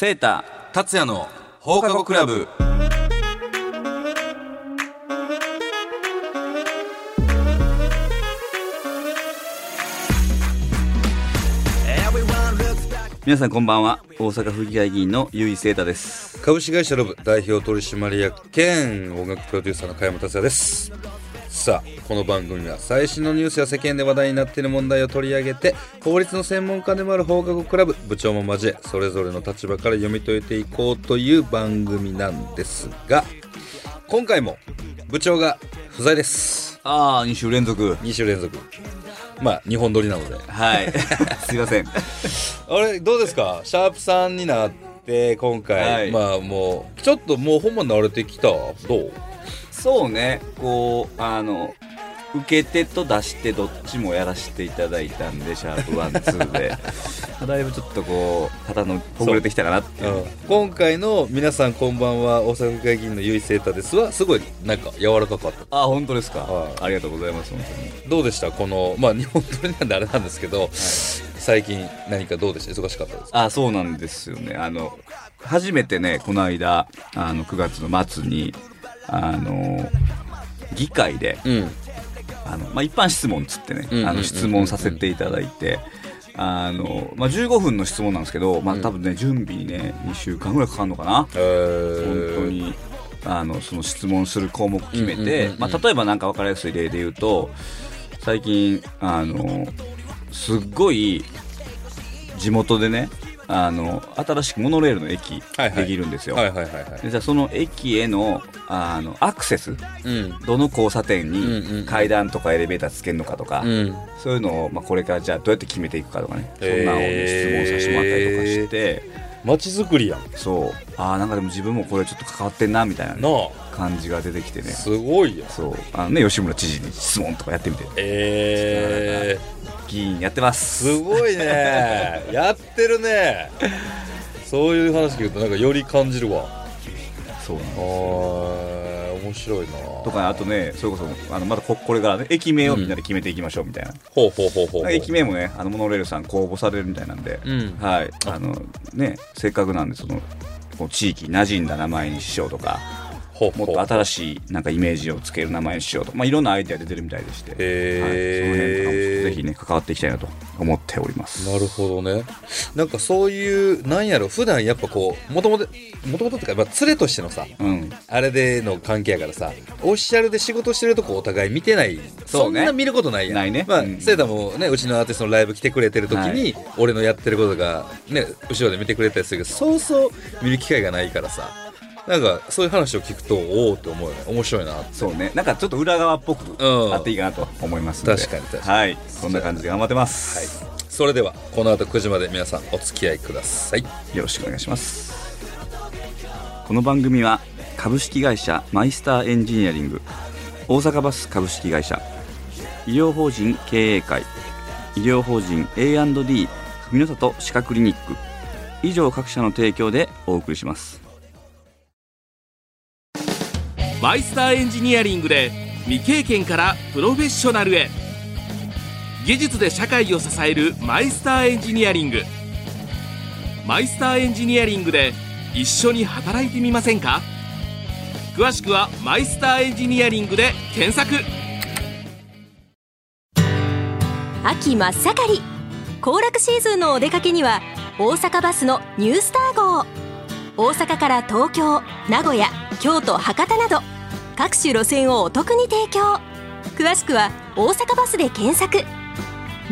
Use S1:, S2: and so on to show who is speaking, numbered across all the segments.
S1: セータ
S2: 達也の放課後クラブ。
S1: 皆さんこんばんは。大阪府議会議員の結井セータです。
S2: 株式会社ロブ代表取締役兼音楽プロデューサーの加山達也です。さあこの番組は最新のニュースや世間で話題になっている問題を取り上げて法律の専門家でもある放課後クラブ部長も交えそれぞれの立場から読み解いていこうという番組なんですが今回も部長が不在です。
S1: ああ2週連続。
S2: 2週連続。まあ2本撮りなので。
S1: はい。すいません。
S2: あれどうですか？シャープさんになって今回、
S1: はい。
S2: まあもうちょっともうほんま慣れてきた？どう？
S1: そうね。こうあの受け手と出してどっちもやらせていただいたんでシャープワンツーで。だいぶちょっとこう肩のほぐれてきたかなっていう。
S2: うん。今回の「皆さんこんばんは大阪府会議員のゆいセータです」はすごいなんか柔らかかった。
S1: あ本当ですか、
S2: はい。
S1: ありがとうございます本当に。
S2: どうでした？このまあ 日本撮りなんであれなんですけど、最近何かどうでした？忙しかったですか？
S1: あそうなんですよね。あの初めてねこの間あの9月の末にあの議会で
S2: うん。
S1: あの、まあ、一般質問っつってねあの質問させていただいてあの、まあ、15分の質問なんですけど、まあ、多分ね準備にね2週間ぐらいかかるのかな？
S2: えー、
S1: 本当にあのその質問する項目決めてまあ例えばなんか分かりやすい例で言うと最近あのすっごい地元でねあの新しくモノレールの駅できるんですよ、じゃあその駅へのあのアクセス。
S2: うん。
S1: どの交差点に階段とかエレベーターつけるのかとか、
S2: うん。
S1: そういうのを、まあ、これからじゃあどうやって決めていくかとかね、そんなのをね質問させてもらったりとかして
S2: 街づくりやん。
S1: そう。ああなんかでも自分もこれちょっと関わってんなみたいなね、
S2: な
S1: 感じが出てきてね。
S2: あすごいやん。
S1: そう。あのね吉村知事に質問とかやってみて。
S2: えー、
S1: 議員やってます。
S2: すごいね。やってるね。そういう話聞くとなんかより感じるわ。
S1: そうなん
S2: あ
S1: です
S2: ー面白いな。
S1: とかねあとねそれこそあのまだここれからね駅名をみんなで決めていきましょうみたいな、
S2: ほうほうほうほうほう。
S1: 駅名もねあのモノレールさん公募されるみたいなんで、
S2: うん。
S1: はい。あのねせっかくなんでその地域馴染んだ名前にしようとかもっと新しいなんかイメージをつける名前にしようと。か、まあ、いろんなアイデア出てるみたいでして、
S2: へー。
S1: はい、その辺とかもぜひね関わっていきたいなと思っております。
S2: なるほどね。なんかそういうなんやろ普段やっぱこうもともともともとっていうか、まあ、連れとしてのさ
S1: うん。
S2: あれでの関係やからさオフィシャルで仕事してるとこお互い見てない。
S1: そね。
S2: そうんな見ることないやん。
S1: ないね。
S2: まあ、
S1: うん。
S2: セイタもねうちのアーティストのライブ来てくれてる時に、
S1: は
S2: 俺のやってることがね後ろで見てくれたりするけどそうそう見る機会がないからさなんかそういう話を聞くとおおって思うよね。面白いなって。
S1: そうね。なんかちょっと裏側っぽく
S2: うん。
S1: あっていいかなと思いますので。
S2: 確かに確かに。
S1: はい。そんな感じで頑張ってます、
S2: はい。それではこの後9時まで皆さんお付き合いください。
S1: よろしくお願いします。この番組は株式会社マイスターエンジニアリング大阪バス株式会社医療法人経営会医療法人 A&D 文の里歯科クリニック以上各社の提供でお送りします
S3: マイスターエンジニアリングで未経験からプロフェッショナルへ。技術で社会を支えるマイスターエンジニアリング。マイスターエンジニアリングで一緒に働いてみませんか？詳しくはマイスターエンジニアリングで検索。
S4: 秋真っ盛り。行楽シーズンのお出かけには大阪バスのニュースター号。大阪から東京名古屋京都博多など各種路線をお得に提供。詳しくは大阪バスで検索。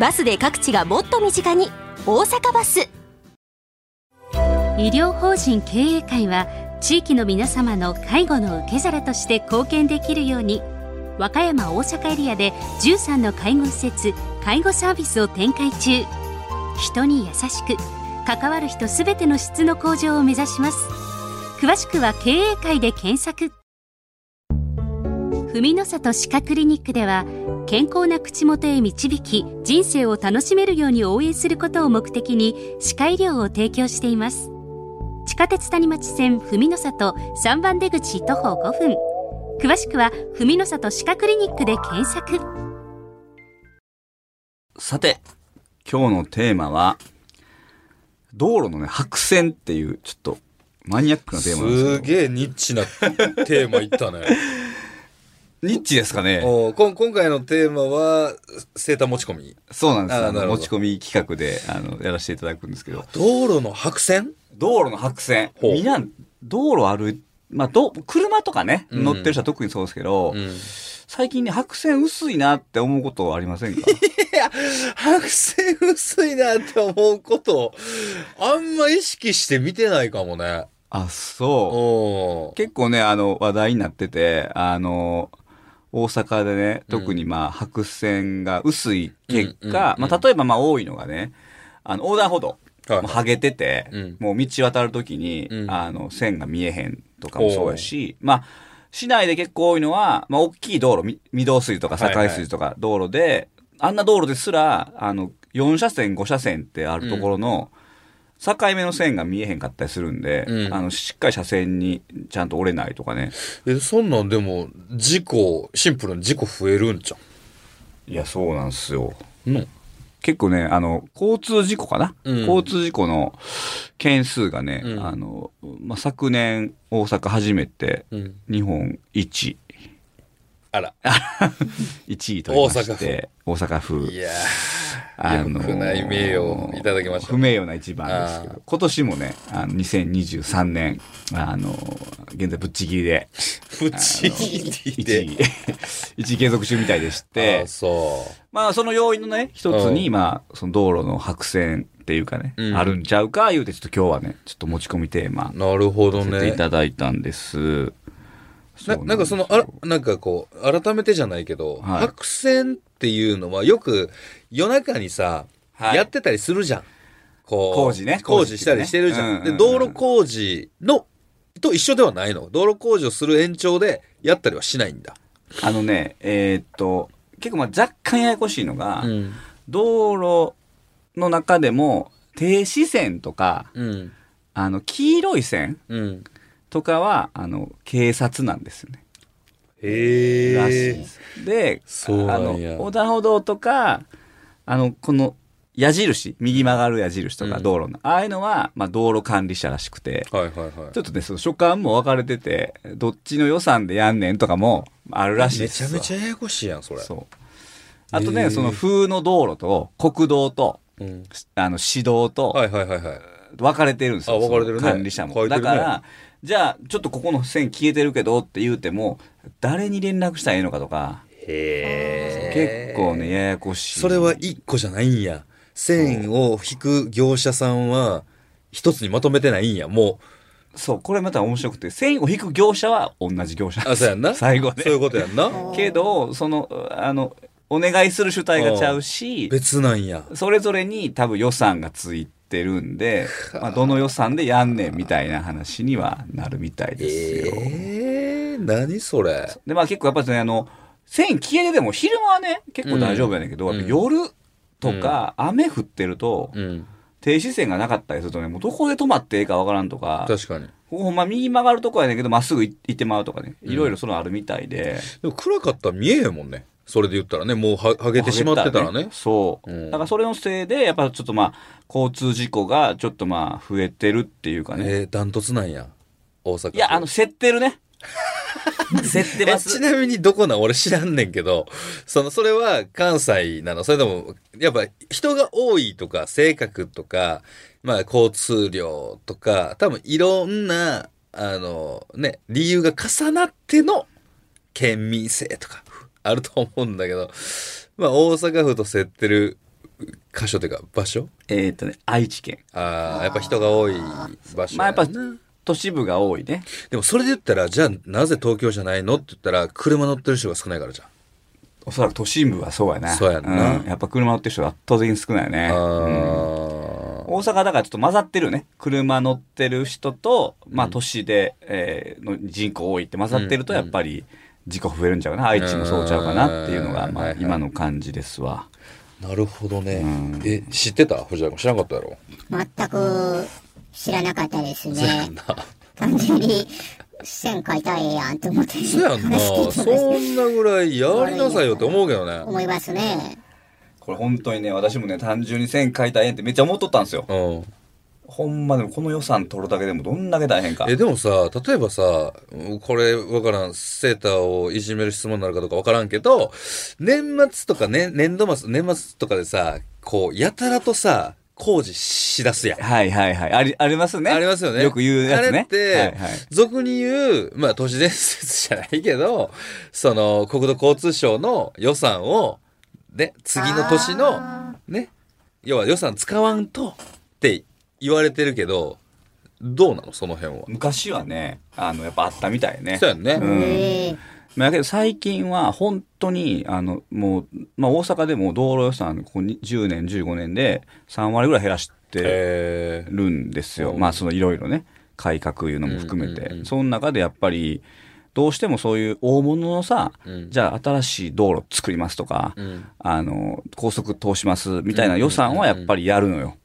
S4: バスで各地がもっと身近に大阪バス。
S5: 医療法人経営会は地域の皆様の介護の受け皿として貢献できるように和歌山大阪エリアで13の介護施設介護サービスを展開中。人に優しく関わる人すべての質の向上を目指します。詳しくは経営会で検索。文の里歯科クリニックでは健康な口元へ導き人生を楽しめるように応援することを目的に歯科医療を提供しています。地下鉄谷町線文の里3番出口徒歩5分。詳しくは文の里歯科クリニックで検索。
S1: さて今日のテーマは道路のね、白線っていう、ちょっと、マニアックなテーマなんですけど。
S2: すげえニッチなテーマいったね。
S1: ニッチですかね
S2: おこん今回のテーマは、生誕持ち込み。
S1: そうなんですあの持ち込み企画で、あの、やらせていただくんですけど。
S2: 道路の白線？
S1: 道路の白線。みんな、道路歩い、まあ、ど、車とかね、
S2: うん
S1: 乗ってる人は特にそうですけど、
S2: うん。
S1: 最近ね、白線薄いなって思うことありませんか？
S2: 白線薄いなって思うこと、あんま意識して見てないかもね。
S1: あ、そう。
S2: お
S1: 結構ね、あの、話題になってて、あの、大阪でね、特にまあ、白線が薄い結果、
S2: うん
S1: まあ、例えばまあ、多いのがね、あの、横断歩道。
S2: はい
S1: もう剥げてて、
S2: うん。
S1: もう道渡るときに、
S2: うん。
S1: あの、線が見えへんとかもそうやし、まあ、市内で結構多いのは、まあ、大きい道路、み御堂筋とか
S2: はいはい。
S1: 堺筋とか道路で、あんな道路ですら、あの、4車線、5車線ってあるところの、境目の線が見えへんかったりするんで、
S2: うん。
S1: あの、しっかり車線にちゃんと折れないとかね。
S2: え、そんなんでも、事故、シンプルに事故増えるんじ
S1: いや、そうなんですよ。結構ね、あの、交通事故かな、
S2: うん
S1: 交通事故の件数がね、
S2: うん
S1: あの、まあ、昨年大阪初めて
S2: うん。
S1: 日本一、
S2: あら。
S1: 1位とりまして、大阪府。
S2: いや
S1: あ
S2: よくない名誉をいただきました
S1: 不名誉な一番ですけ
S2: あ
S1: ど、今年もね、あの、2023年、あの、現在ぶっちぎりで、
S2: ー、プチギリ
S1: 1
S2: で。
S1: 位、1位継続中みたいでしてまあ、その要因のね、一つに、まあ、その道路の白線っていうかね、
S2: うん
S1: あるんちゃうか、言うて、ちょっと今日はね、ちょっと持ち込みテーマ
S2: う。、なるほど
S1: させてい
S2: ね。
S1: ただいたんです。
S2: ななんかその、あら、なんかこう、改めてじゃないけど、
S1: はい
S2: 白線っていうのはよく夜中にさ、
S1: はい
S2: やってたりするじゃん。こう。
S1: 工事ね
S2: 工事したりしてるじゃん。
S1: ねうんうんうん
S2: 道路工事の、と一緒ではないの道路工事をする延長でやったりはしないんだ。
S1: あのね、えーっと、結構まあ若干ややこしいのが、
S2: ん。
S1: 道路の中でも、停止線とか、
S2: うん。
S1: あの、黄色い線
S2: うん。
S1: とかは、あの、警察なんですよね。
S2: へえ。
S1: らしいです。で、あの、横断歩道とか、あの、この、矢印、右曲がる矢印とか
S2: うん
S1: 道路の、ああいうのは、まあ、道路管理者らしくて、
S2: はいはいはい。
S1: ちょっとね、その所管も分かれてて、どっちの予算でやんねんとかもあるらしいですわ。
S2: めちゃめちゃややこしいやん、それ。
S1: そう。あとね、
S2: へー
S1: その風の道路と国道と、
S2: うん。
S1: あの、市道と
S2: はいはいはいはい。
S1: 分かれてるんですよ。
S2: あ分かれてるね
S1: 管理者も。
S2: ね
S1: だから、じゃあ、ちょっとここの線消えてるけどって言うても、誰に連絡したらいいのかとか、
S2: へ
S1: 結構ね、ややこしい。
S2: それは一個じゃないんや。線を引く業者さんは、一つにまとめてないんや。も
S1: そう、これまた面白くて、線を引く業者は同じ業者
S2: う、あ、そうやんな。
S1: 最後ね
S2: そういうことやんな。
S1: けど、その、あの、お願いする主体がちゃうし、
S2: 別なんや。
S1: それぞれに多分予算がついてるんで、まあ、どの予算でやんねんみたいな話にはなるみたいですよ。
S2: えー、何それ。
S1: で、まあ結構やっぱりね、あの、線消えてても昼間はね、結構大丈夫やねんけど、
S2: うん
S1: 夜とか雨降ってると、
S2: うん。
S1: 停止線がなかったりするとね、もうどこで止まってええかわからんとか、
S2: 確かに。
S1: ここほんま右曲がるとこやねんけど、まっすぐ行ってまうとかね、いろいろそのあるみたいで。
S2: でも暗かったら見えへんもんね。それで言ったらね、もうは、はげてしまってたらね。
S1: そう。
S2: うん
S1: だからそれのせいで、やっぱちょっとまあ、交通事故がちょっとまあ、増えてるっていうかね。
S2: えー、ダントツなんや。大阪府。
S1: いや、あの、競ってるね。競って
S2: え
S1: ます。
S2: ちなみにどこなん？俺知らんねんけど、その、それは関西なの？それとも、やっぱ人が多いとか、性格とか、まあ交通量とか、多分いろんな、あの、ね、理由が重なっての県民性とか、あると思うんだけど、まあ大阪府と競ってる箇所というか場所？
S1: えーっとね、愛知県。
S2: ああ、やっぱ人が多い場所
S1: まあやっぱ
S2: な、
S1: 都市部が多いね。
S2: でもそれで言ったら、じゃあなぜ東京じゃないのって言ったら、車乗ってる人が少ないからじゃん。
S1: おそらく都心部はそうやな。
S2: そうやんな
S1: うんやっぱ車乗ってる人が圧倒的に少ないよね。
S2: あ
S1: うん
S2: ー
S1: 大阪だからちょっと混ざってるよね。車乗ってる人と、まあ都市で、えーの人口多いって混ざってると、やっぱり事故増えるんちゃうかな。愛知もそうちゃうかなっていうのが、まあ今の感じですわ。
S2: なるほどね。
S1: うん
S2: え、知ってた？藤原君知らなかったやろ？
S6: 全く知らなかったですね。
S2: な。
S6: 単純に線書いたらええやんと思って。
S2: そうやんな。そんなぐらいやりなさいよって思うけどね。
S6: 思いますね。
S1: これ本当にね、私もね、単純に線書いたらええんってめっちゃ思っとったんですよ。
S2: うん。
S1: ほんまでもこの予算取るだけでもどんだけ大変か。
S2: え、でもさ、例えばさ、これわからん、セーターをいじめる質問になるかどうかわからんけど、年末とかね、年度末、年末とかでさ、こう、やたらとさ、工事しだすやん。
S1: はいはいはい。あり、ありますね。
S2: ありますよね。
S1: よく言うやつね。
S2: あれって、
S1: はいはい
S2: 俗に言う、まあ都市伝説じゃないけど、その国土交通省の予算を、ね、次の年の、ね、要は予算使わんとって言われてるけど、どうなの？その辺は。
S1: 昔はね、あの、やっぱあったみたいね。
S2: そうやんね。
S1: うん
S6: ええ
S1: まあだけど最近は本当に、あの、もう、まあ大阪でも道路予算、ここに10年、15年で3割ぐらい減らして
S2: えー、
S1: るんですよ。
S2: うん
S1: まあそのいろいろね、改革いうのも含めて。
S2: うんうんうん
S1: その中でやっぱり、どうしてもそういう大物のさ、
S2: うん
S1: じゃあ新しい道路作りますとか、
S2: うん
S1: あの、高速通しますみたいな予算はやっぱりやるのよ。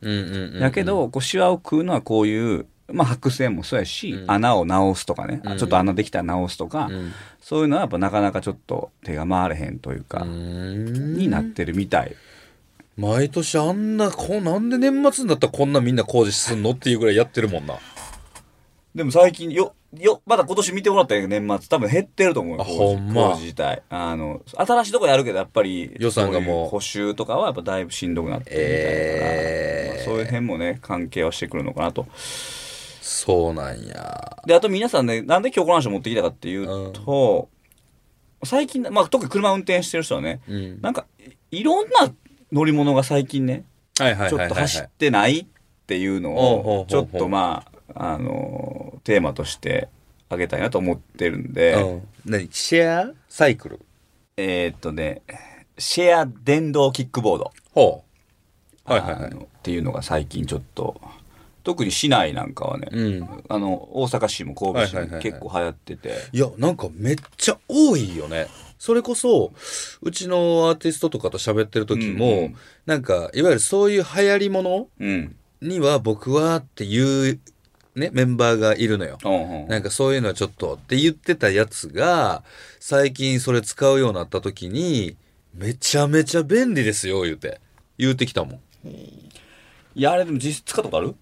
S1: やけど、こう、シワを食うのはこういう、まあ、白線もそうやし、
S2: うん。
S1: 穴を直すとかね、
S2: うん。
S1: ちょっと穴できたら直すとか、
S2: うん、
S1: そういうのはやっぱなかなかちょっと手が回れへんというか、
S2: うん。
S1: になってるみたい。
S2: 毎年あんな、こうなんで年末になったらこんなみんな工事すんのっていうぐらいやってるもんな。
S1: でも最近、よ、よ、まだ今年見てもらったけど年末。多分減ってると思うよ
S2: ほんま。
S1: 工事自体。あの、新しいとこやるけどやっぱり、
S2: 予算がもう
S1: 補修とかはやっぱだいぶしんどくなってるみたいだから、
S2: えー。
S1: まあそういう辺もね、関係はしてくるのかなと。
S2: そうなんや。
S1: で、あと皆さんね、なんで今日この話を持ってきたかっていうと、最近、まあ特に車運転してる人はね、
S2: うん。
S1: なんか、いいろんな乗り物が最近ね、
S2: はいはい
S1: ちょっと走ってないっていうのをちょっとまあ、あの、テーマとしてあげたいなと思ってるんで、
S2: うん。何？シェア？サイクル？
S1: えーっとね、シェア電動キックボード。
S2: ほう。はいはいはい。
S1: っていうのが最近ちょっと、特に市内なんかはね、
S2: うん。
S1: あの、大阪市も神戸市も
S2: はいはいはいはい
S1: 結構流行ってて、
S2: いや、なんかめっちゃ多いよね。それこそ、うちのアーティストとかと喋ってる時も、
S1: うんうん
S2: なんか、いわゆるそういう流行りもの
S1: うん。
S2: には僕はっていう、ね、メンバーがいるのよ。
S1: うんうん
S2: なんかそういうのはちょっとって言ってたやつが、最近それ使うようになった時に、めちゃめちゃ便利ですよ、言うて。言うてきたもん。
S1: いや、あれでも実質使ったことある？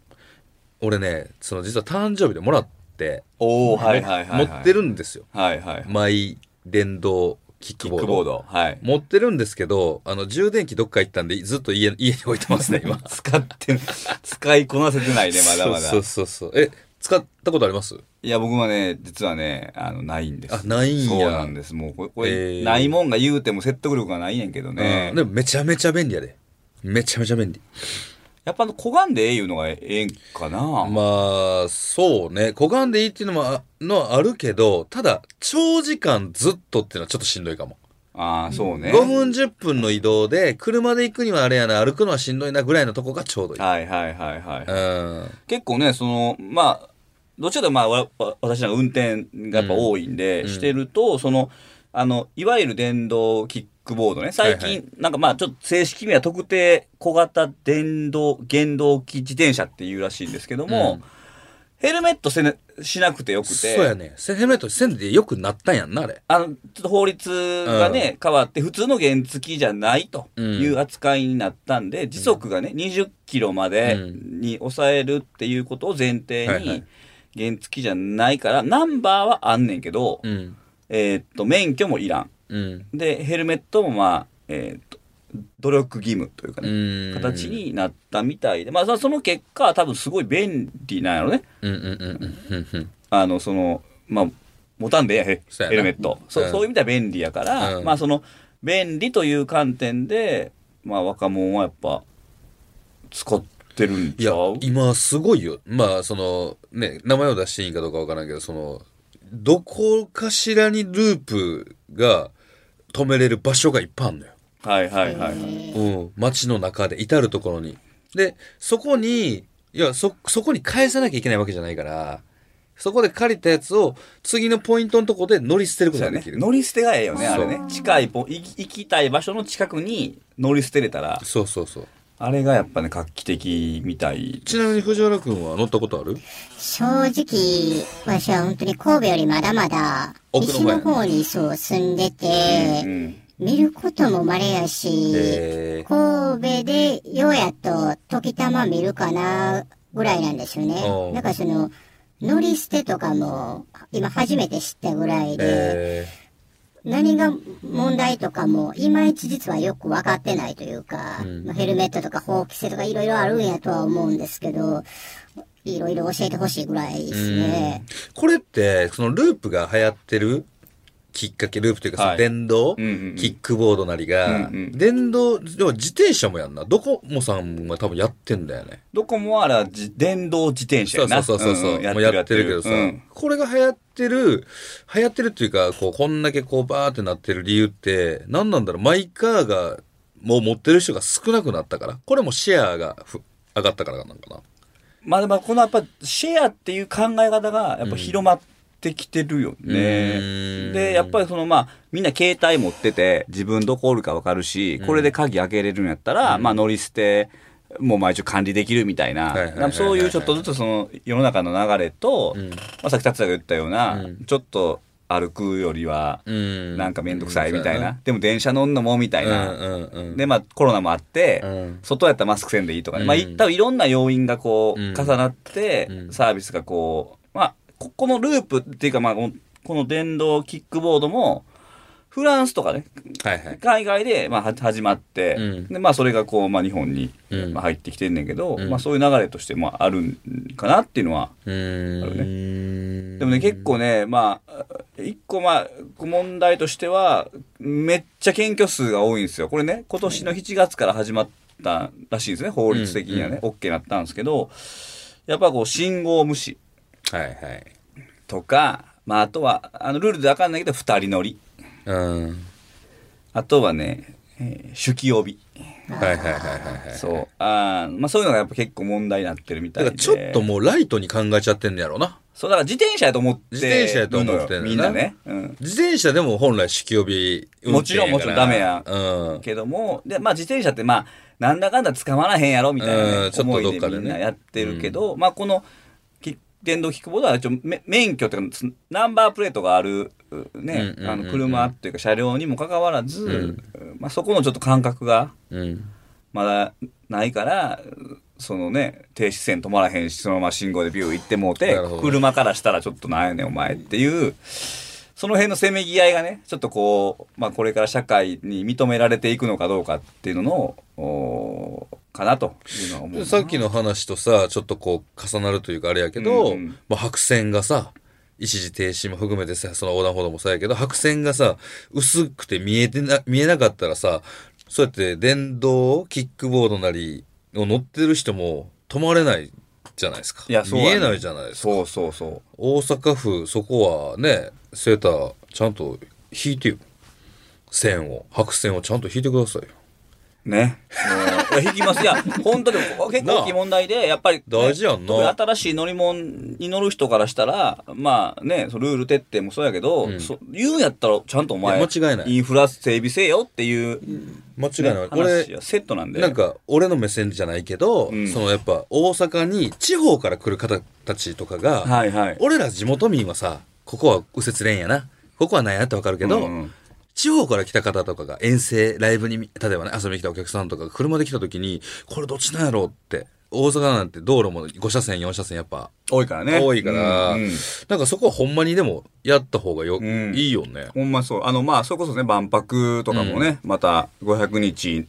S2: 俺ね、その実は誕生日でもらって、
S1: おおはいはいはい、はい。
S2: 持ってるんですよ。
S1: はいはい。
S2: マイ電動キックボード。
S1: ボード。はい。
S2: 持ってるんですけど、あの、充電器どっか行ったんで、ずっと家、家に置いてますね、今。
S1: 使って、使いこなせてないね、まだまだ。
S2: そうそうそうそう。え、使ったことあります？
S1: いや、僕はね、実はね、あの、ないんです。
S2: あないんや
S1: そうなんです。もう、これ、これ
S2: えー
S1: ないもんが言うても説得力がないねんけどね。
S2: うんでもめちゃめちゃ便利やで。めちゃめちゃ便利。
S1: やっぱあの、小眼でええいうのがええんかな。
S2: まあ、そうね。小眼でいいっていうのもあのはあるけど、ただ、長時間ずっとっていうのはちょっとしんどいかも。
S1: ああ、そうね。
S2: 5分10分の移動で、車で行くにはあれやな、歩くのはしんどいなぐらいのとこがちょうどいい。
S1: はいはいはいはい。
S2: うん。
S1: 結構ね、その、まあ、どっちかというとまあ、わわ私なんか運転がやっぱ多いんで、
S2: うん
S1: してると、その、あの、いわゆる電動キックボードね、最近、
S2: はい。は
S1: なんかまあ、ちょっと正式には特定小型電動、原動機自転車っていうらしいんですけども、
S2: うん。
S1: ヘルメットせねしなくてよくて、
S2: そうやね。ヘルメットせんでよくなったんやんな、あれ。
S1: あの、ちょっと法律がね、変わって、普通の原付じゃないという扱いになったんで、時速がね、20キロまで
S2: うん。
S1: に抑えるっていうことを前提
S2: はいはい。
S1: に、原付じゃないから、ナンバーはあんねんけど、
S2: うん。
S1: えーっと、免許もいらん。
S2: うん。
S1: で、ヘルメットもまあ、えーっと、努力義務というか
S2: う
S1: ね、
S2: ん。
S1: 形。になったみたいで、まあ、そその結果、多分すごい便利なんやろね。あの、その、まあ、持たんでヘルメット。そ
S2: うん
S1: そういう意味では便利やから、
S2: うん
S1: まあその、便利という観点で、まあ若者はやっぱ、使ってるん
S2: いや
S1: ちゃう、
S2: 今すごいよ。まあ、その、ね、名前を出していいんかどうかわからんけど、その、どこかしらにループが止めれる場所がいっぱいあるのよ。
S1: はいはいはいはい。
S2: うん。街の中で、至るところに。で、そこに、いや、そ、そこに返さなきゃいけないわけじゃないから、そこで借りたやつを、次のポイントのとこで乗り捨てることができ。る。
S1: 乗り捨てがええよね、あれね
S2: そ。
S1: 近い行きたい場所の近くに乗り捨てれたら、
S2: そうそうそう。
S1: あれがやっぱね、画期的みたい。
S2: ちなみに藤原くんは乗ったことある？
S6: 正直、私は本当に神戸よりまだまだ、西
S2: 奥の方
S6: にそう住んでて、
S1: うん。
S6: 見ることも稀やし、
S2: え
S6: 神戸でようやっと時たま見るかなぐらいなんですよね
S2: お。う
S6: だからその、乗り捨てとかも、今初めて知ったぐらいで、
S2: え
S6: 何が問題とかも、いまいち実はよく分かってないというか、
S2: うん
S6: まあヘルメットとか法規制とかいろいろあるんやとは思うんですけど、いろいろ教えてほしいぐらいですね。
S2: ーこれって、そのループが流行ってるきっかけ、ループというか、電動、
S1: うんうんうん
S2: キックボードなりが、
S1: うんうん
S2: 電動、要は自転車もやんな。ドコモさんは多分やってんだよね。
S1: ドコモはあれはじ電動自転車
S2: そう
S1: やな。
S2: そうそうそう。
S1: んん
S2: もうやってるけどさ、
S1: うん
S2: これが流行ってる、流行ってるっていうか、こう、こんだけこう、バーってなってる理由って、何なんだろう、マイカーが、もう持ってる人が少なくなったから。これもシェアがふ上がったからなんかな。
S1: まあでもこのやっぱシェアっていう考え方がやっぱ広まってきてるよ
S2: う
S1: ね。
S2: ん。
S1: で、やっぱりそのまあみんな携帯持ってて自分どこおるかわかるし、これで鍵開けれるんやったら、まあ乗り捨てもうまあ一応管理できるみたいな、そういうちょっとずつその世の中の流れと、
S2: うん。
S1: まあさっき達也が言ったような、
S2: うん。
S1: ちょっと歩くよりは
S2: うん。
S1: なんかめんどくさいみたいな、でも電車乗んのもみたいな、
S2: うんうんうん。
S1: でまあコロナもあって、
S2: うん。
S1: 外やったらマスクせんでいいとかね、
S2: うん。
S1: まあい多分いろんな要因がこう
S2: うん。
S1: 重なって、
S2: うん。
S1: サービスがこうまあここのループっていうかまあこの電動キックボードもフランスとかね
S2: はいはい。
S1: 海外でまあは始まって、
S2: うん
S1: でまあそれがこうまあ日本に
S2: うん
S1: まあ入ってきてんねんけど、
S2: うん
S1: まあそういう流れとしてまああるんかなっていうのは。あるでもね、結構ね、まあ、一個まあ、問題としては、めっちゃ検挙数が多いんですよ。これね、今年の7月から始まったらしいんですね。法律的にはね、OK なったんですけど、やっぱこう、信号無視
S2: はいはい。
S1: とか、まあ、あとは、あの、ルールでわかんないけど、二人乗り。
S2: うん。
S1: あとはね、えー手記帯。
S2: はいはいはいはいはい。
S1: そう。あーまあ、そういうのがやっぱ結構問題になってるみたいで。
S2: だからちょっともうライトに考えちゃってんねやろな。
S1: そう、だから自転車やと思って
S2: 自転車やと思ってん
S1: みんなね。うん。
S2: 自転車でも本来酒気帯
S1: もちろんもちろんダメや
S2: うん。
S1: けども、で、まあ自転車ってまあ、なんだかんだ捕まらへんやろみたいな、ね
S2: うんちょっとどっかでね
S1: でみんなやってるけど、まあこの、き電動キックボードは一応め免許っていうか、つナンバープレートがある、車っていうか車両にもかかわらず、
S2: ん。
S1: まあそこのちょっと感覚が
S2: うん。
S1: まだないから、そのね、停止線止まらへんし、そのまま信号でビュー行ってもうて車からしたらちょっとなんやねんお前っていう、その辺のせめぎ合いがね、ちょっとこう、まあこれから社会に認められていくのかどうかっていうのの、おかなというのは思う。
S2: さっきの話とさ、ちょっとこう重なるというかあれやけど、
S1: うん
S2: まあ、白線がさ、一時停止も含めてさ、その横断歩道もそうやけど、白線がさ、薄くて見えてな、見えなかったらさ、そうやって電動キックボードなりを乗ってる人も止まれないじゃないですか。
S1: いやそうやね
S2: 見えないじゃないですか。
S1: そうそうそ
S2: 大阪府、そこはね、セーター、ちゃんと引いてよ。線を、白線をちゃんと引いてくださいよ。
S1: う。ね。もういや引きます。いや、本当でも結構大きい問題で、やっぱり、ね、
S2: 大事やんな
S1: 新しい乗り物に乗る人からしたら、まあね、そのルール徹底もそうやけど、
S2: ん
S1: そ言うんやったらちゃんとお前、
S2: 間違いない
S1: インフラ整備せよっていう、
S2: 間違いない。
S1: ね
S2: これ
S1: 話、はセットなんで。
S2: なんか、俺の目線じゃないけど、
S1: うん
S2: そのやっぱ大阪に地方から来る方たちとかが、
S1: はいはい。
S2: 俺ら地元民はさ、ここは右折レーンやな。ここはなんやってわかるけど、
S1: うんうん
S2: 地方から来た方とかが遠征、ライブに、例えばね、遊びに来たお客さんとかが車で来た時に、これどっちなんやろうって。大阪なんて道路も5車線、4車線やっぱ
S1: 多いからね。
S2: 多いから、
S1: うんうん
S2: なんかそこはほんまにでもやった方がよ、
S1: ん
S2: いいよね。
S1: ほんまそう。あの、まあ、それこそね、万博とかもね、また500日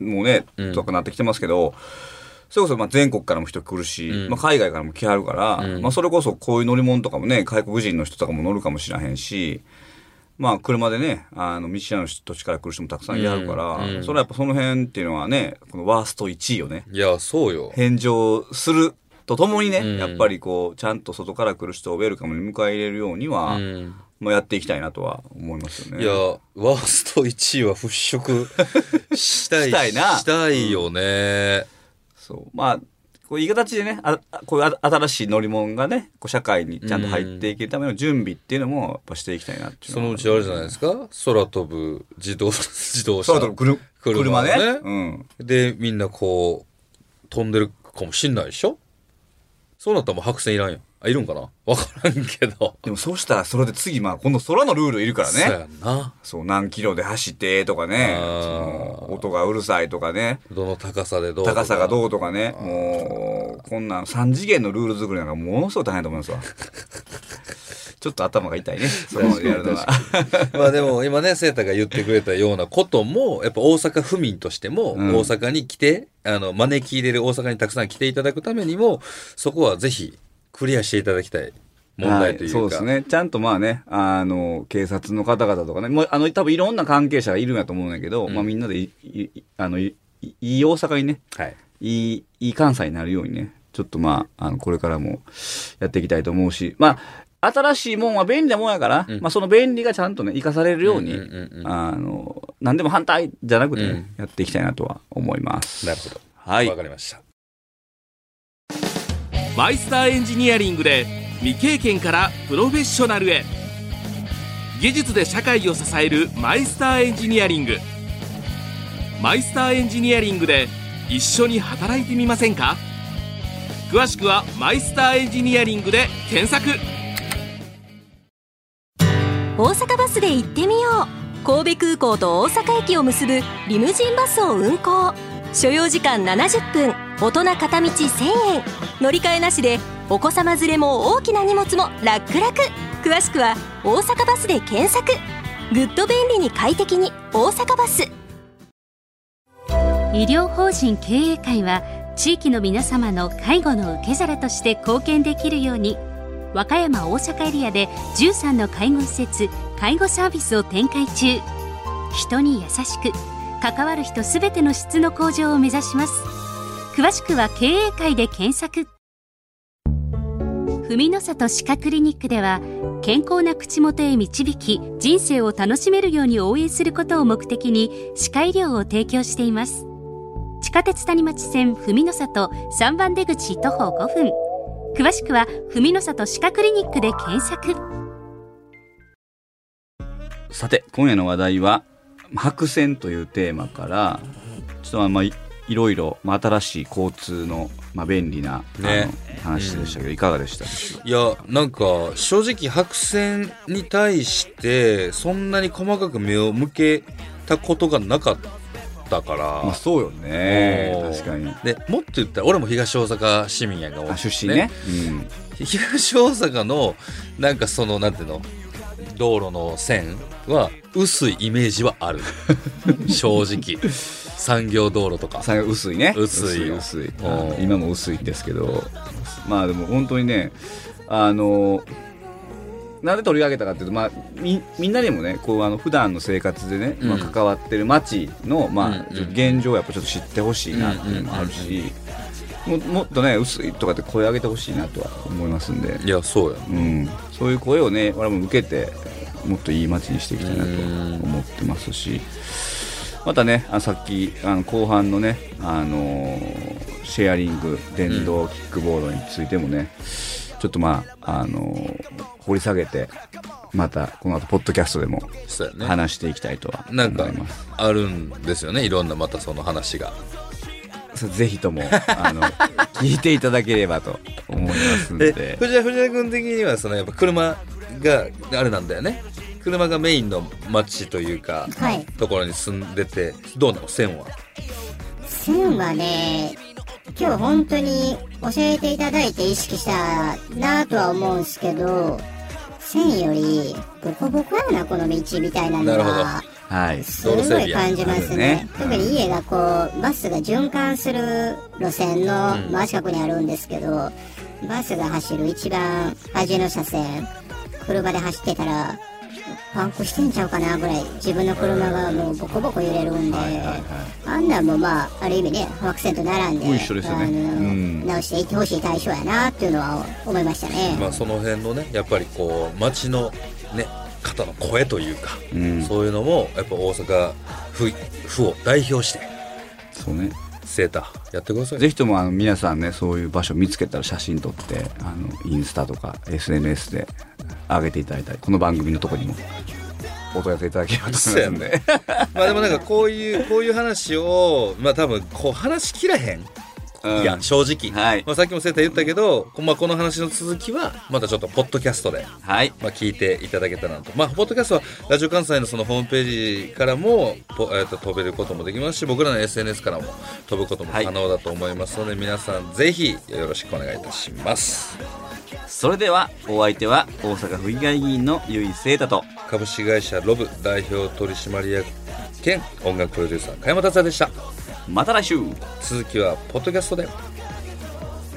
S1: もね、
S2: うん
S1: とかなってきてますけど、それこそまあ全国からも人来るし、
S2: うん
S1: まあ海外からも来はるから、
S2: うん
S1: まあそれこそこういう乗り物とかもね、外国人の人とかも乗るかもしれへんし、まあ車でね、あの、道の土地から来る人もたくさんいはるから、
S2: うんうん
S1: それはやっぱその辺っていうのはね、このワースト1位をね、
S2: いや、そうよ。
S1: 返上するとともにね、
S2: うん
S1: やっぱりこう、ちゃんと外から来る人をウェルカムに迎え入れるようには、
S2: うん
S1: まあやっていきたいなとは思いますよね。
S2: いや、ワースト1位は払拭したい。
S1: したいな
S2: したいよね。
S1: そう。まあ、こういう形でね、あこういうあ新しい乗り物がね、こう社会にちゃんと入っていけるための準備っていうのも、やっぱしていきたいなっていう
S2: そ
S1: の
S2: うちあるじゃないですか？空飛ぶ自動、自動車。
S1: そうだ、車車ね。
S2: ね
S1: うん。
S2: で、みんなこう、飛んでるかもしんないでしょ？そうなったらもう白線いらんよ。あいるんかな？わからんけど。
S1: でもそうしたらそれで次まあ今度空のルールいるから
S2: そうや
S1: ね
S2: んな。
S1: そう何キロで走ってとかね。音がうるさいとかね。
S2: どの高さでどう
S1: 高さがどうとかね。もうこんなん3次元のルール作りなんかものすごい大変だと思いますわ。ちょっと頭が痛いね。そのやるのは。
S2: まあでも今ね、セータが言ってくれたようなことも、やっぱ大阪府民としても、
S1: うん。
S2: 大阪に来て、あの、招き入れる大阪にたくさん来ていただくためにも、そこはぜひクリアしていただきたい問題というか。
S1: はそうですね。ちゃんとまあね、あの、警察の方々とかね、もうあの、多分いろんな関係者がいるんやと思うんだけど、
S2: うん
S1: まあみんなでい、いあの、いいいい大阪にね、
S2: はい。
S1: いい、いい関西になるようにね、ちょっとまあ、あの、これからもやっていきたいと思うし、まあ、新しいもんは便利なもんやから、
S2: うん
S1: まあその便利がちゃんとね、活かされるように、
S2: うんうんうんうん
S1: あの、何でも反対じゃなくてね、
S2: うん
S1: やっていきたいなとは思います。
S2: なるほど。
S1: はい
S2: わかりました。
S3: マイスターエンジニアリングで未経験からプロフェッショナルへ。技術で社会を支えるマイスターエンジニアリング。マイスターエンジニアリングで一緒に働いてみませんか？詳しくはマイスターエンジニアリングで検索。
S4: 大阪バスで行ってみよう。神戸空港と大阪駅を結ぶリムジンバスを運行。所要時間70分。大人片道1000円。乗り換えなしでお子様連れも大きな荷物も楽々。詳しくは「大阪バス」で検索。グッド便利に快適に大阪バス。
S5: 医療法人経営会は地域の皆様の介護の受け皿として貢献できるように和歌山大阪エリアで13の介護施設介護サービスを展開中。人に優しく関わる人すべての質の向上を目指します。詳しくは経営会で検索。文の里歯科クリニックでは健康な口元へ導き人生を楽しめるように応援することを目的に歯科医療を提供しています。地下鉄谷町線文の里3番出口徒歩5分。詳しくは文の里歯科クリニックで検索。
S1: さて、今夜の話題は、白線というテーマから、ちょっとあんまあ、いいろいろ、まあ、新しい交通の、まあ、便利な、
S2: ね。
S1: 話でしたけど、いかがでした
S2: いや、なんか、正直白線に対して、そんなに細かく目を向けたことがなかったから。
S1: まあ、そうよね。確かに。
S2: で、もっと言ったら、俺も東大阪市民やが、
S1: あ、出身ね。
S2: 東大阪のなんかそのなんていうの？道路の線は薄いイメージはある。正直産業道路とか。
S1: 薄いね。
S2: 薄いよ。
S1: 薄い。今も薄いんですけど、まあでも本当にね、あの、なんで取り上げたかっていうと、まあ、みみんなにもねこうあの普段の生活でね、まあ、
S2: うん
S1: 関わってる街の、まあ
S2: うんうん
S1: 現状をやっぱちょっと知ってほしいなっていうのもあるし、ももっとね薄いとかって声上げてほしいなとは思いますんで、
S2: いやそうや
S1: うん、そういう声をね我々も受けてもっといい街にしていきたいなと思ってますしまたねあさっきあの後半のね、あのーシェアリング電動キックボードについてもね、ちょっとまあ、あのー掘り下げてまたこの後ポッドキャストでも
S2: そうやね
S1: 話していきたいとは
S2: なんか。あるんですよねいろんなまたその話が
S1: ぜひともあの 聞いていただければと思いますん
S2: え
S1: で。
S2: 藤田藤田君的にはそのやっぱ車があれなんだよね車がメインの街というか、
S6: はい。
S2: ところに住んでてどうなの？線は？
S6: 線はね、今日本当に教えていただいて意識したなとは思うんですけど、線よりボコボコやな、この道みたいなの
S2: なるほ
S6: が、
S1: はい。
S6: すごい感じますね。
S1: ね。
S6: 特に家がこう、バスが循環する路線の真近くにあるんですけど、バスが走る一番端の車線、車で走ってたら、パンクしてんちゃうかなぐらい自分の車がもうボコボコ揺れるんで、あんなんもまあある意味ねアクセント並んで
S1: 一緒ですよね。
S6: あの
S1: うん。
S6: 直していってほしい対象やなっていうのは思いましたね、
S2: まあその辺のねやっぱりこう街のね方の声というか、
S1: うん。
S2: そういうのもやっぱ大阪府府を代表して
S1: そうね。
S2: セーターやってください。
S1: ぜひともあの皆さんねそういう場所見つけたら写真撮ってあのインスタとか SNS で上げていただいたりこの番組のとこにもお問い合わせいただければと思いますんで。
S2: まあでもなんかこういうこういう話をまあ多分こう話しきらへん。
S1: うん。
S2: いや正直、
S1: はい。
S2: まあ、さっきもセーター言ったけど、まあ、この話の続きはまたちょっとポッドキャストで、
S1: はい。
S2: まあ、聞いていただけたらなと。まあポッドキャストはラジオ関西のそのホームページからも、ぽえー、と飛べることもできますし僕らの SNS からも飛ぶことも可能だと思いますので、皆さんぜひよろしくお願いいたします
S1: それではお相手は大阪府議会議員の由井聖太と
S2: 株式会社ロブ代表取締役兼音楽プロデューサー加山達也でした。
S1: また来週。
S2: 続きはポッドキャストで。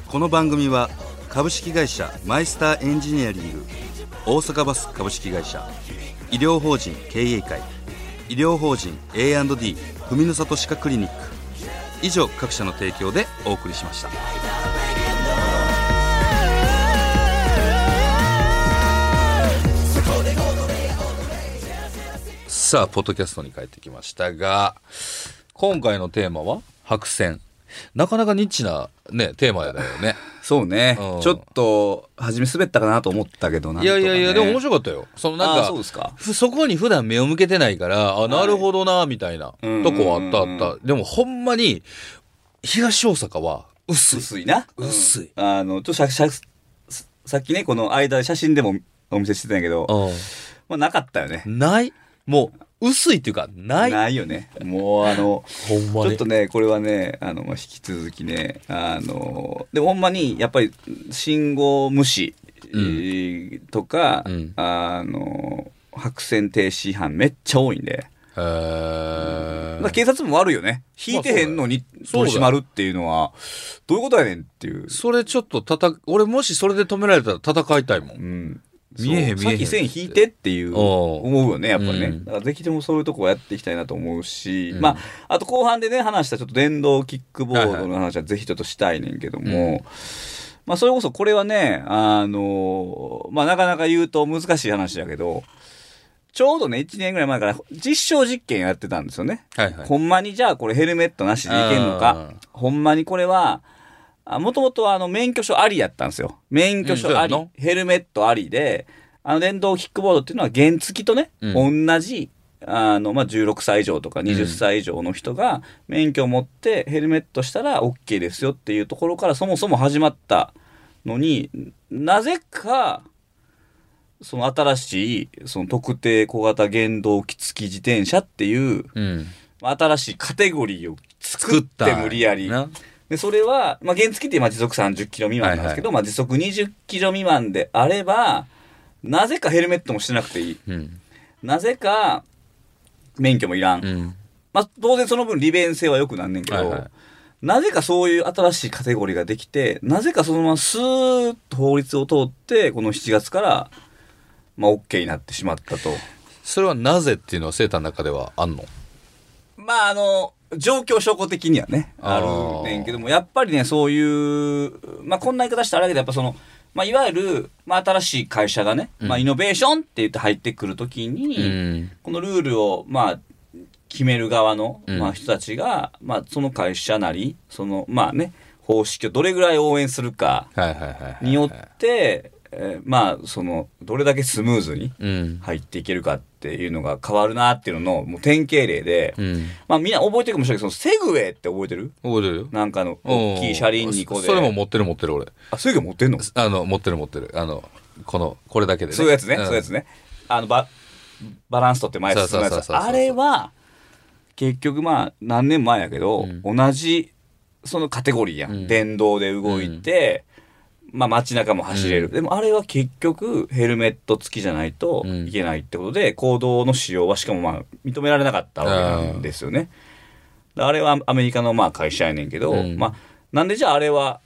S7: この番組は株式会社マイスターエンジニアリング大阪バス株式会社医療法人経営会医療法人 A&D 文の里歯科クリニック。以上各社の提供でお送りしました
S2: さあポッドキャストに帰ってきましたが今回のテーマは白線。なかなかニッチなねテーマだよね。
S1: そうね。
S2: うん。
S1: ちょっと初め滑ったかなと思ったけどなん
S2: いやいやいや、でも面
S1: 白
S2: 白かったよ。そのなん
S1: あ
S2: か
S1: ーそうですか。
S2: ふそこに普段目を向けてないからあなるほどなみたいな
S1: うん。
S2: とこはあった
S1: うん
S2: あった。でもほんまに東大阪は薄い。
S1: 薄いな。
S2: 薄い。
S1: あのちょっとしゃしゃさっきねこの間で写真でもお見せしてたんやけど、
S2: う
S1: まあ、なかったよね。
S2: んない？もう薄いっていうかない。
S1: ないよね。もうあの
S2: ほんまに。
S1: ちょっとねこれはねあの、まあ、引き続きねあのでもほんまにやっぱり信号無視、えーとか、
S2: うん。
S1: あの白線停止違反めっちゃ多いんで、
S2: へー。
S1: だから警察も悪いよね。引いてへんのに
S2: そうだよ。
S1: 取り締まるっていうのはどういうことやねんっていう、
S2: それちょっとたた俺もしそれで止められたら戦いたいもん。
S1: うん、
S2: 見えへん見えへん
S1: さっき線引いてっていう思うよねやっぱね、
S2: うん。
S1: だからぜひともそういうとこはやっていきたいなと思うし、
S2: うん。
S1: まああと後半でね話したちょっと電動キックボードの話はぜひちょっとしたいねんけども、
S2: うん。
S1: まあそれこそこれはねあのまあなかなか言うと難しい話だけどちょうどね1年ぐらい前から実証実験やってたんですよね。
S2: はいはい。
S1: ほんまにじゃあこれヘルメットなしでいけんのか？
S2: うん。
S1: ほんまにこれはもともとあの免許証ありやったんですよ。免許証あり、
S2: うん
S1: ヘルメットありであの電動キックボードっていうのは原付とね、
S2: う
S1: 同じあの、まあ、16歳以上とか20歳以上の人が免許を持ってヘルメットしたら OK ですよっていうところからそもそも始まったのになぜかその新しいその特定小型原動機付き自転車っていう
S2: うん。
S1: 新しいカテゴリーを作って無理やり。
S2: な
S1: で、それは、まあ、原付って今時速30キロ未満なんですけど、まあ、時速20キロ未満であれば、なぜかヘルメットもしてなくていい。
S2: うん
S1: なぜか、免許もいらん。
S2: うん
S1: まあ、当然その分利便性は良くなんねんけど、
S2: はいはい
S1: なぜかそういう新しいカテゴリーができて、なぜかそのままスーッと法律を通って、この7月から、まあ、OK になってしまったと。
S2: それはなぜっていうのはセーターの中ではあんの？
S1: まあ、あの、状況証拠的にはね、
S2: あ
S1: るねんけども、やっぱりね、そういう、まあ、こんな言い方したらあれだけど、やっぱその、まあ、いわゆる、まあ、新しい会社がね、
S2: うん。
S1: まあ、イノベーションって言って入ってくるときに、
S2: うん。
S1: このルールを、まあ、決める側の、
S2: うん。
S1: まあ、人たちが、まあ、その会社なり、その、まあね、方式をどれぐらい応援するかによって、えーまあ、その、どれだけスムーズに
S2: うん。
S1: 入っていけるかっていうのが変わるなっていうのの、もう典型例で、
S2: うん。
S1: まあみんな覚えてるかもしれないけど、そのセグウェイって覚えてる？
S2: 覚えてるよ。
S1: なんかあの、大きい車輪にこうで。
S2: それも持ってる持ってる俺。
S1: あ、セグウェイ持ってんの？
S2: あの持ってる持ってる。あのこのこれだけでね。
S1: そういうやつね、
S2: ん。
S1: そういうやつね。あの、バ、バランス取って前進むやつ。あれは、結局まあ、何年前やけど、
S2: うん。
S1: 同じ、そのカテゴリーやん。
S2: うん。
S1: 電動で動いて、まあ街中も走れる。
S2: うん。
S1: でもあれは結局、ヘルメット付きじゃないと
S2: うん。
S1: いけないってことで、行動の使用はしかもまあ、認められなかったわけなんですよね。であれはアメリカのまあ会社やねんけど、
S2: うん。
S1: まあ、なんでじゃああれは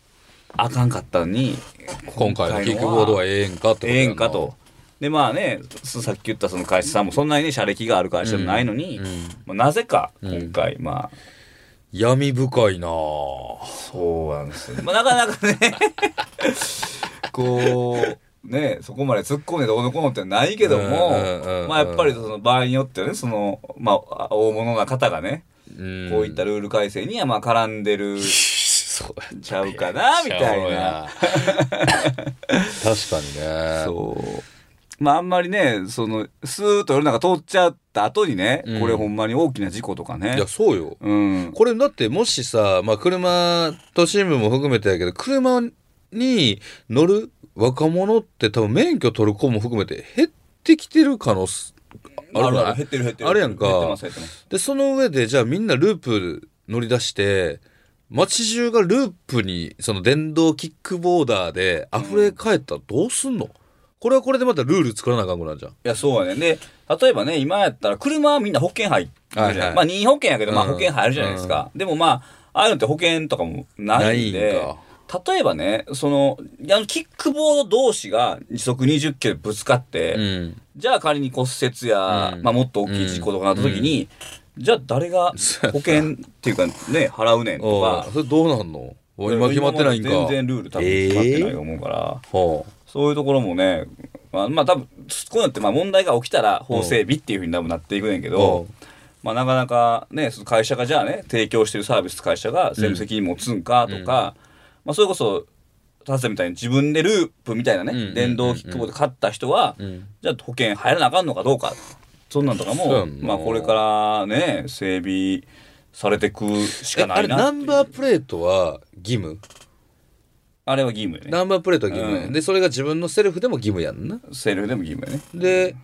S1: あかんかったのに、
S2: 今回のキックボードはええんかってこと
S1: ええんかと。でまあねそさっき言ったその会社さんもそんなにね車歴がある会社でもないのに、
S2: うん。うん。
S1: まあ、なぜか
S2: うん。
S1: 今回、まあ
S2: 闇深いなぁ
S1: そうなんですよ、まあ、なかなかね。こうねそこまで突っ込んでどうのこうのってないけども、まあやっぱりその場合によってはねそのまあ大物な方がね、
S2: うん。
S1: こういったルール改正にはまあ絡んでる
S2: そうや
S1: ちゃうかなみたいな。
S2: 確かにね。
S1: そうまああんまりね、その、スーッと世の中通っちゃった後にね、
S2: うん
S1: これほんまに大きな事故とかね。
S2: いや、そうよ。
S1: うん。
S2: これだってもしさ、まあ車、都心部も含めてやけど、車に乗る若者って多分免許取る子も含めて減ってきてる可能性ある
S1: あるある
S2: ない
S1: 減ってる減ってる。
S2: あるやんか
S1: 減ってます減ってます。
S2: で、その上で、じゃあみんなループ乗り出して、街中がループに、その電動キックボーダーで溢れ返ったらどうすんの、これはこれでまたルール作らなあかんくなんじゃん。
S1: いや、そうやね。で、例えばね、今やったら車はみんな保険入ってるじゃない、
S2: はいはい
S1: まあ任意保険やけど、まあ
S2: うん
S1: 保険入るじゃないですか。でもまあ、ああいうのって保険とかもないんで、
S2: んか
S1: 例えばね、その、あのキックボード同士が時速20キロでぶつかって、
S2: うん。
S1: じゃあ仮に骨折や、
S2: うん
S1: まあもっと大きい事故とかなった時に、じゃあ誰が保険っていうかね、払うねんとか。
S2: それどうなんの？お今決まってないんか。
S1: 全然ルール多分決まってないと思うから。
S2: は
S1: そういうところもね、まあ、まあ多分、こういうのってまあ問題が起きたら法整備っていうふうに多分なっていくねんけ
S2: あ。
S1: ど、まあなかなかね、その会社がじゃあね、提供してるサービス会社が全部責任持つんかとか、まあそれこそ、タセみたいに自分でループみたいなね、電動キックボード買った人は、
S2: うん。
S1: じゃあ保険入らなあかんのかどうか。そんなんとかも、まあこれからね、整備されてくしかないな
S2: ナンバープレートは義務？
S1: あれは義務よね。
S2: ナンバープレートは義務や、
S1: うん。
S2: で、それが自分のセルフでも義務やんな。
S1: セルフでも義務よね。
S2: で、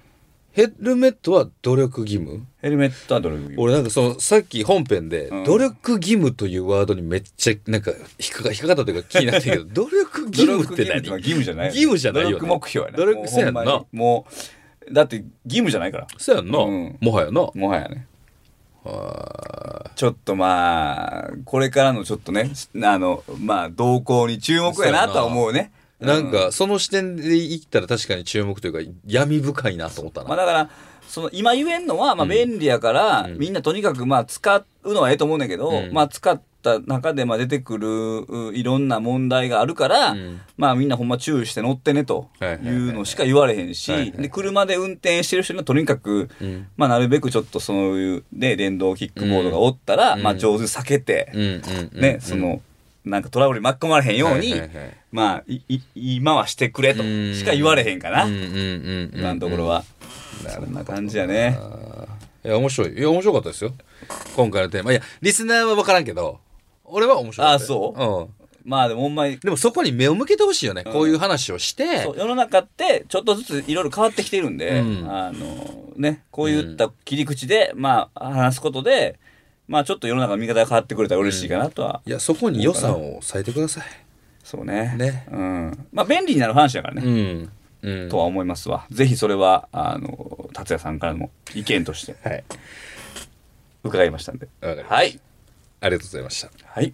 S2: ヘルメットは努力義務？
S1: ヘルメットはどれも義務。
S2: 俺なんかそのさっき本編で
S1: うん。
S2: 努力義務というワードにめっちゃなんか引っかか引っかかったというか気になってるけど 努力義務って何？
S1: 努力義務は義務じゃない
S2: 義務じゃないよね。
S1: 努力目標やね
S2: 努力そうやんな。
S1: もうだって義務じゃないから。
S2: そうやんな、
S1: うん。
S2: もはやな。
S1: もはやねちょっとまあこれからのちょっとねあのまあ動向に注目やなとは思うね。
S2: な。んかその視点で言ったら確かに注目というか闇深いなと思ったな、
S1: まあだからその今言えんのはまあ便利やから、
S2: うん。
S1: みんなとにかくまあ使うのはええと思うんだけど、
S2: うん。
S1: まあ使った中でまあ出てくるういろんな問題があるから、
S2: うん。
S1: まあみんなほんま注意して乗ってねと
S2: はい
S1: うのしか言われへんし、で車で運転してる人にはとにかく、
S2: うん。
S1: まあなるべくちょっとそういうね電動キックボードがおったら、
S2: うん。
S1: まあ上手に避けて、ね、そのなんかトラブルに巻き込まれへんように、まあいい今はしてくれとしか言われへんかな、今のところは。そんな感じやね。
S2: いや面白い。いや面白かったですよ。今回のテーマ。いやリスナーは分からんけど俺は面白かったよ
S1: あそ
S2: う？ん。
S1: まあでもほんまに、
S2: でもそこに目を向けてほしいよね、こういう話をして。
S1: 世の中ってちょっとずついろいろ変わってきてるんで、
S2: うん。
S1: あのね、こういった切り口で、まあ話すことで、まあちょっと世の中の見方が変わってくれたら嬉しいかなとは、
S2: いやそこに予算を割いてください。
S1: そうね。
S2: ね。
S1: うん。まあ便利になる話だからね。
S2: うん、うん、
S1: とは思いますわ。ぜひそれは、あの、達也さんからの意見として
S2: はい。
S1: 伺いましたんで。はい。
S2: ありがとうございました
S1: はい。